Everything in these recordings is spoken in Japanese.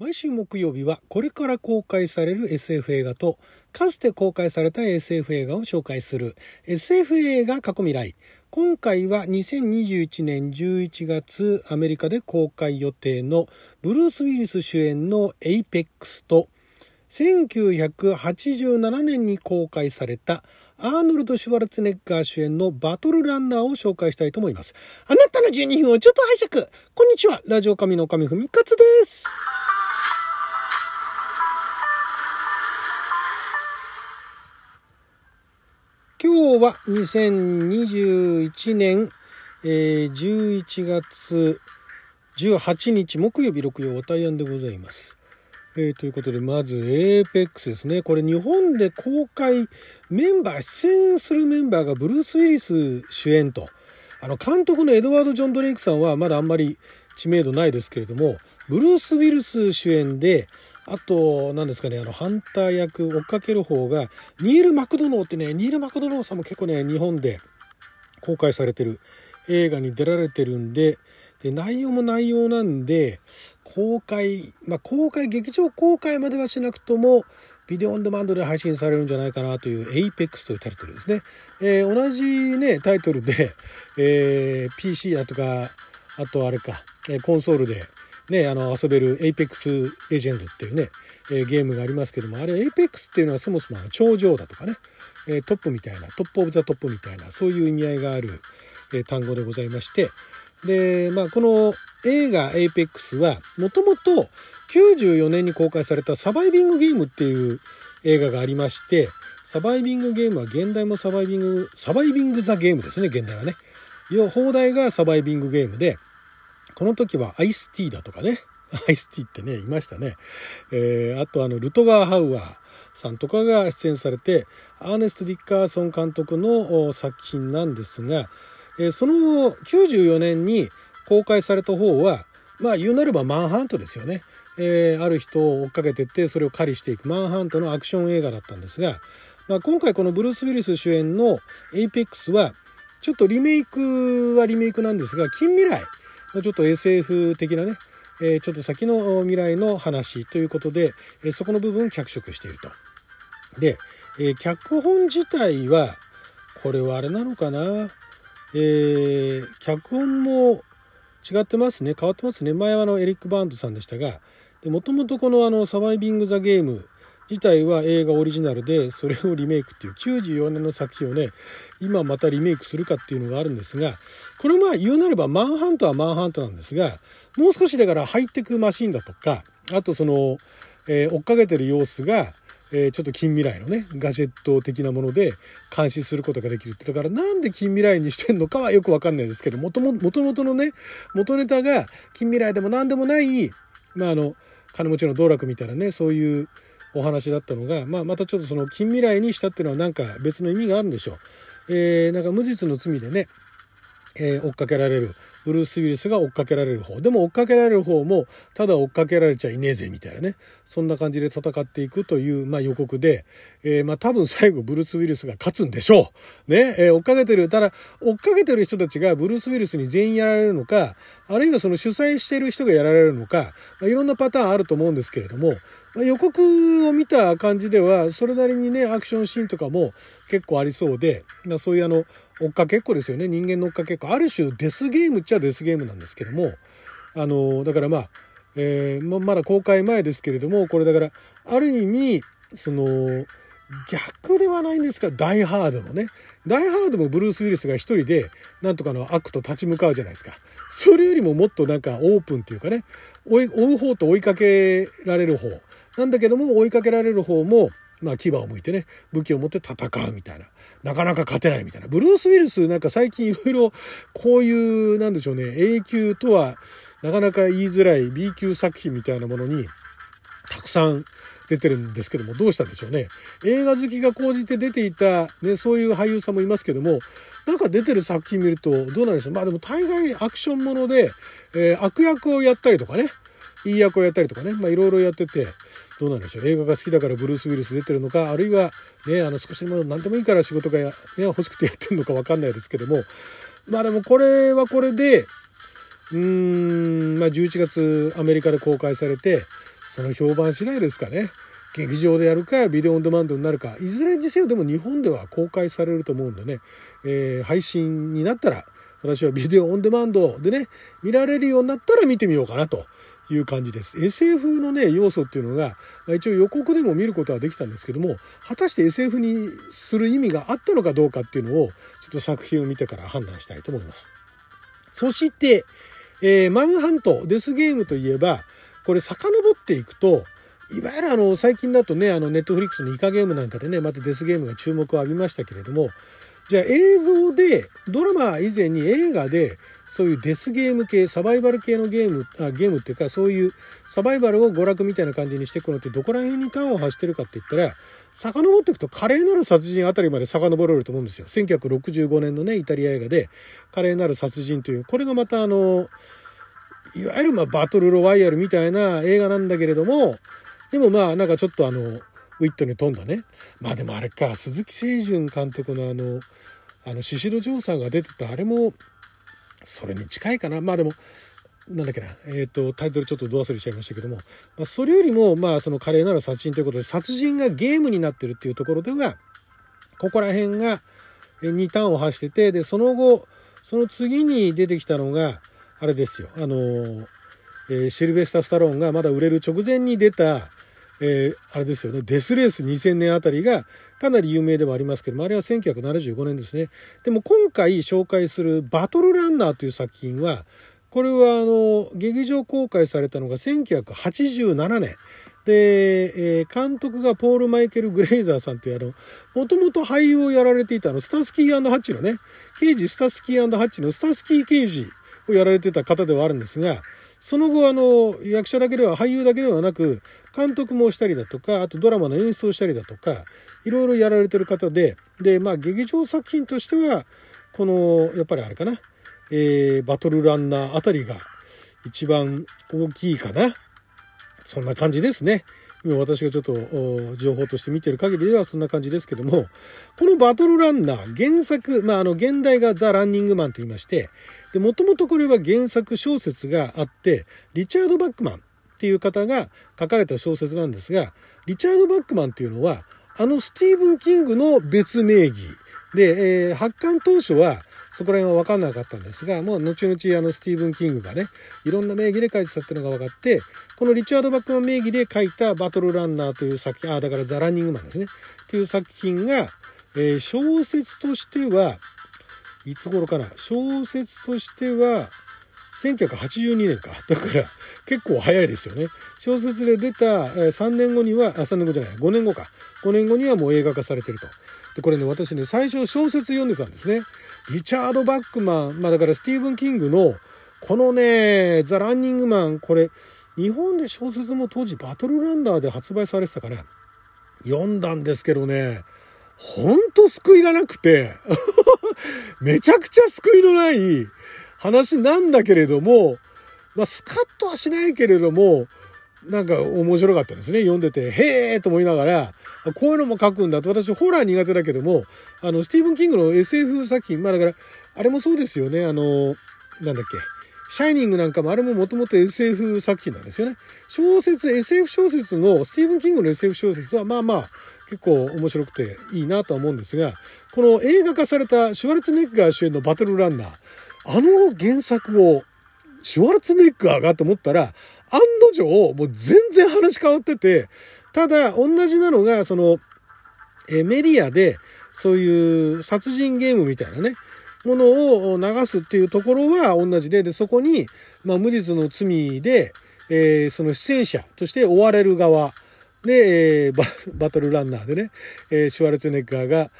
毎週木曜日はこれから公開される SF 映画とかつて公開された SF 映画を紹介する SF 映画過去未来。今回は2021年11月アメリカで公開予定のブルース・ウィリス主演の Apex と1987年に公開されたアーノルド・シュワルツネッガー主演のバトルランナーを紹介したいと思います。あなたの12分をちょっと拝借こんにちはラジオ神の神ふみかつです今日は2021年、え、11月18日木曜日6曜お大安でございます。えー、ということで、まず、エーペックスですね。これ、日本で公開、メンバー、出演するメンバーがブルース・ウィリス主演と。あの、監督のエドワード・ジョン・ドレイクさんはまだあんまり知名度ないですけれども、ブルース・ウィルス主演で、あと、何ですかね、あの、ハンター役、追っかける方が、ニール・マクドノーってね、ニール・マクドノーさんも結構ね、日本で公開されてる映画に出られてるんで、で、内容も内容なんで、公開、まあ、公開、劇場公開まではしなくとも、ビデオオンデマンドで配信されるんじゃないかなという APEX というタイトルですね。えー、同じね、タイトルで、えー、PC だとか、あとあれか、コンソールでね、あの遊べる Apex Legend っていうね、えー、ゲームがありますけども、あれ Apex っていうのはそもそも頂上だとかね、えー、トップみたいな、 top of the top みたいな、そういう意味合いがある、えー、単語でございまして、で、まあ、この映画 Apex は、もともと94年に公開されたサバイビングゲームっていう映画がありまして、サバイビングゲームは現代もサバイビング、サバイビングザゲームですね、現代はね。要放題がサバイビングゲームで、この時はアイスティーだとかね。アイスティーってね、いましたね。えー、あとあの、ルトガー・ハウアーさんとかが出演されて、アーネスト・ディッカーソン監督の作品なんですが、えー、その94年に公開された方は、まあ言うなればマンハントですよね。えー、ある人を追っかけてってそれを狩りしていくマンハントのアクション映画だったんですが、まあ、今回このブルース・ウィリス主演の Apex はちょっとリメイクはリメイクなんですが近未来ちょっと SF 的なね、えちょっと先の未来の話ということで、えそこの部分を脚色していると。で、え脚本自体は、これはあれなのかな？えー、脚本も違ってますね。変わってますね。前はのエリック・バーンドさんでしたが、もともとこのあのサバイビング・ザ・ゲーム自体は映画オリジナルでそれをリメイクっていう94年の作品をね今またリメイクするかっていうのがあるんですがこれまあ言うなればマンハントはマンハントなんですがもう少しだからハイテクマシンだとかあとその、えー、追っかけてる様子がえー、ちょっと近未来のね、ガジェット的なもので監視することができるって。だからなんで近未来にしてんのかはよくわかんないですけど、もとも、ともとのね、元ネタが近未来でも何でもない、まああの、金持ちの道楽みたいなね、そういうお話だったのが、まあ、またちょっとその近未来にしたっていうのはなんか別の意味があるんでしょう。えー、なんか無実の罪でね、えー、追っかけられる。ブルース・ウィリスが追っかけられる方。でも追っかけられる方も、ただ追っかけられちゃいねえぜ、みたいなね。そんな感じで戦っていくという、まあ予告で、えー、まあ多分最後ブルース・ウィリスが勝つんでしょう。ね？えー、追っかけてる、ただ、追っかけてる人たちがブルース・ウィリスに全員やられるのか、あるいはその主催してる人がやられるのか、まあ、いろんなパターンあると思うんですけれども、予告を見た感じでは、それなりにね、アクションシーンとかも結構ありそうで、まあ、そういうあの、追っかけっこですよね。人間の追っかけっこ。ある種デスゲームっちゃデスゲームなんですけども、あの、だからまあ、えー、まだ公開前ですけれども、これだから、ある意味、その、逆ではないんですが、ダイハードのね。ダイハードもブルース・ウィリスが一人で、なんとかの悪と立ち向かうじゃないですか。それよりももっとなんかオープンっていうかね、追う方と追いかけられる方。なんだけども追いかけられる方も、まあ、牙を向いてね、武器を持って戦うみたいな。なかなか勝てないみたいな。ブルース・ウィルスなんか最近いろいろこういう、なんでしょうね、A 級とはなかなか言いづらい B 級作品みたいなものにたくさん出てるんですけども、どうしたんでしょうね。映画好きが高じて出ていた、ね、そういう俳優さんもいますけども、なんか出てる作品見るとどうなんでしょう。まあでも大概アクションもので、えー、悪役をやったりとかね、いい役をやったりとかね、まあいろいろやってて、どうなんでしょう。映画が好きだからブルース・ウィルス出てるのか、あるいはね、あの少しでも何でもいいから仕事が、ね、欲しくてやってるのかわかんないですけども、まあでもこれはこれで、うーん、まあ11月アメリカで公開されて、その評判次第ですかね。劇場でやるか、ビデオオンデマンドになるか、いずれにせよでも日本では公開されると思うんでね、えー、配信になったら、私はビデオオンデマンドでね、見られるようになったら見てみようかなという感じです。SF のね、要素っていうのが、まあ、一応予告でも見ることはできたんですけども、果たして SF にする意味があったのかどうかっていうのを、ちょっと作品を見てから判断したいと思います。そして、えー、マンハント、デスゲームといえば、これ遡っていくと、いわゆるあの、最近だとね、あの、ネットフリックスのイカゲームなんかでね、またデスゲームが注目を浴びましたけれども、じゃあ映像で、ドラマ以前に映画で、そういうデスゲーム系、サバイバル系のゲーム、あゲームっていうか、そういうサバイバルを娯楽みたいな感じにしていくのってどこら辺に端を発してるかって言ったら、遡っていくと華麗なる殺人あたりまで遡れると思うんですよ。1965年のね、イタリア映画で、華麗なる殺人という、これがまたあの、いわゆるまバトルロワイヤルみたいな映画なんだけれども、でもまあなんかちょっとあの、ウィットに富んだね。まあでもあれか、鈴木清純監督のあの、あの、宍戸城さんが出てたあれも、それに近いかな。まあでも、なんだっけな、えっ、ー、と、タイトルちょっとど忘れしちゃいましたけども、まあ、それよりも、まあ、その華麗なる殺人ということで、殺人がゲームになってるっていうところでは、ここら辺が2ターンを発してて、で、その後、その次に出てきたのが、あれですよ、あの、えー、シルベスタ・スタローンがまだ売れる直前に出た、えー、あれですよね、デスレース2000年あたりがかなり有名ではありますけども、あれは1975年ですね。でも今回紹介するバトルランナーという作品は、これはあの、劇場公開されたのが1987年。で、えー、監督がポール・マイケル・グレイザーさんというあの、もともと俳優をやられていたの、スタスキーハッチのね、刑事スタスキーハッチのスタスキー刑事をやられてた方ではあるんですが、その後あの役者だけでは俳優だけではなく監督もしたりだとかあとドラマの演出をしたりだとかいろいろやられてる方ででまあ劇場作品としてはこのやっぱりあれかな、えー、バトルランナーあたりが一番大きいかなそんな感じですね。今私がちょっと情報として見てる限りではそんな感じですけども、このバトルランナー、原作、まあ、あの、現代がザ・ランニングマンと言いまして、で、もともとこれは原作小説があって、リチャード・バックマンっていう方が書かれた小説なんですが、リチャード・バックマンっていうのは、あのスティーブン・キングの別名義で、えー、発刊当初は、そこら辺は分かんなかったんですが、もう後々あのスティーブン・キングがね、いろんな名義で書いてたっていうのが分かって、このリチャード・バックマン名義で書いたバトルランナーという作品、あ、だから The Running Man ですね。っていう作品が、えー、小説としては、いつ頃かな？小説としては、1982年か。だから結構早いですよね。小説で出た3年後には、あ、3年後じゃない、5年後か。5年後にはもう映画化されてると。で、これね、私ね、最初小説読んでたんですね。リチャード・バックマン、まあだからスティーブン・キングの、このね、ザ・ランニングマン、これ、日本で小説も当時バトルランナーで発売されてたから、読んだんですけどね、ほんと救いがなくてめちゃくちゃ救いのない話なんだけれども、まあ、スカッとはしないけれども、なんか面白かったですね。読んでて、へーと思いながら、こういうのも書くんだと。私、ホラー苦手だけども、あの、スティーブン・キングの SF 作品、まあだから、あれもそうですよね。あの、なんだっけ。シャイニングなんかもあれももともと SF 作品なんですよね。小説、SF 小説の、スティーブン・キングの SF 小説はまあまあ結構面白くていいなとは思うんですが、この映画化されたシュワルツネッガー主演のバトルランナー、あの原作をシュワルツネッガーがと思ったら、案の定、もう全然話変わってて、ただ、同じなのが、その、えメディアで、そういう殺人ゲームみたいなね、ものを流すっていうところは同じで、で、そこに、まあ、無実の罪で、えー、その出演者として追われる側で、えー、ババトルランナーでね、えー、シュワルツネッガーが、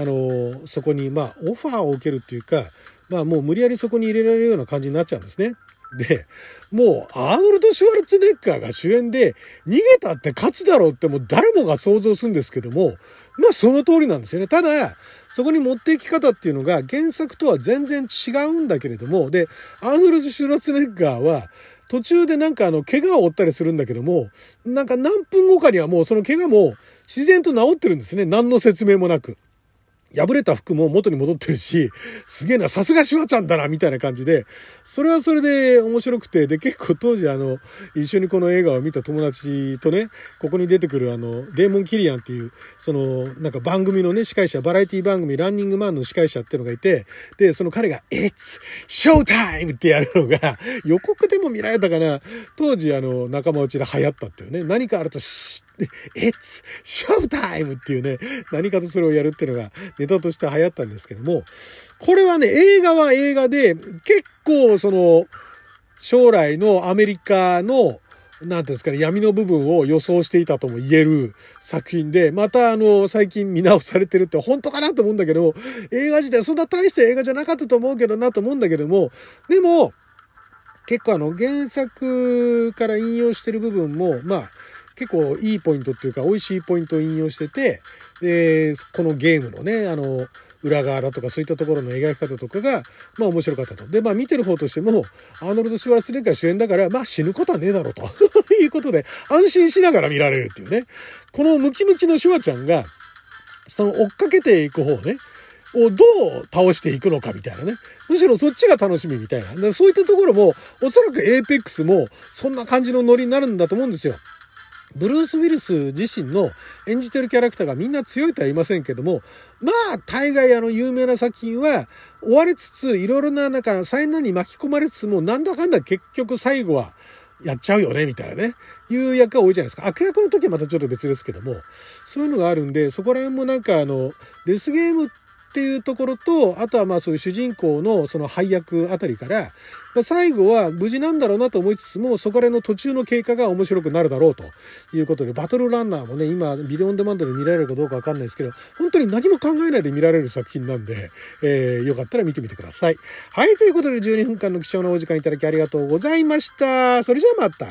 あの、そこに、まあ、オファーを受けるっていうか、まあ、もう無理やりそこに入れられるような感じになっちゃうんですね。で、もう、アーノルド・シュワルツェネッガーが主演で、逃げたって勝つだろうってもう誰もが想像するんですけども、まあその通りなんですよね。ただ、そこに持っていき方っていうのが原作とは全然違うんだけれども、で、アーノルド・シュワルツェネッガーは、途中でなんかあの、怪我を負ったりするんだけども、なんか何分後かにはもうその怪我も自然と治ってるんですね。何の説明もなく。破れた服も元に戻ってるし、すげえな、さすがシュワちゃんだな、みたいな感じで、それはそれで面白くて、で、結構当時あの、一緒にこの映画を見た友達とね、ここに出てくるあの、デーモン・キリアンっていう、その、なんか番組のね、司会者、バラエティ番組、ランニングマンの司会者っていうのがいて、で、その彼が、It's Showtime! ってやるのが、予告でも見られたかな、当時あの、仲間内で流行ったっていうね、何かあると、It's Showtime! っていうね、何かとそれをやるっていうのが、ネタとして流行ったんですけども、これはね、映画は映画で、結構その、将来のアメリカの、なんていうんですかね、闇の部分を予想していたとも言える作品で、またあの、最近見直されてるって本当かなと思うんだけど、映画自体そんな大した映画じゃなかったと思うけどなと思うんだけども、でも、結構あの、原作から引用してる部分も、まあ、結構いいポイントっていうか、美味しいポイントを引用してて、で、このゲームのね、あの、裏側だとかそういったところの描き方とかが、まあ面白かったと。で、まあ見てる方としても、アーノルド・シュワルツェネッガー主演だから、まあ死ぬことはねえだろうと いうことで、安心しながら見られるっていうね。このムキムキのシュワちゃんが、その追っかけていく方ね、をどう倒していくのかみたいなね。むしろそっちが楽しみみたいな。そういったところも、おそらくエーペックスもそんな感じのノリになるんだと思うんですよ。ブルース・ウィルス自身の演じてるキャラクターがみんな強いとは言いませんけども、まあ、大概あの有名な作品は追われつつ、いろいろななんか災難に巻き込まれつつも、なんだかんだ結局最後はやっちゃうよね、みたいなね、いう役が多いじゃないですか。悪役の時はまたちょっと別ですけども、そういうのがあるんで、そこら辺もなんかあの、デスゲームってっていうところと、あとはまあそういう主人公のその配役あたりから、最後は無事なんだろうなと思いつつも、そこら辺の途中の経過が面白くなるだろうということで、バトルランナーもね、今、ビデオオンデマンドで見られるかどうかわかんないですけど、本当に何も考えないで見られる作品なんで、えー、よかったら見てみてください。はい、ということで12分間の貴重なお時間いただきありがとうございました。それじゃあまた。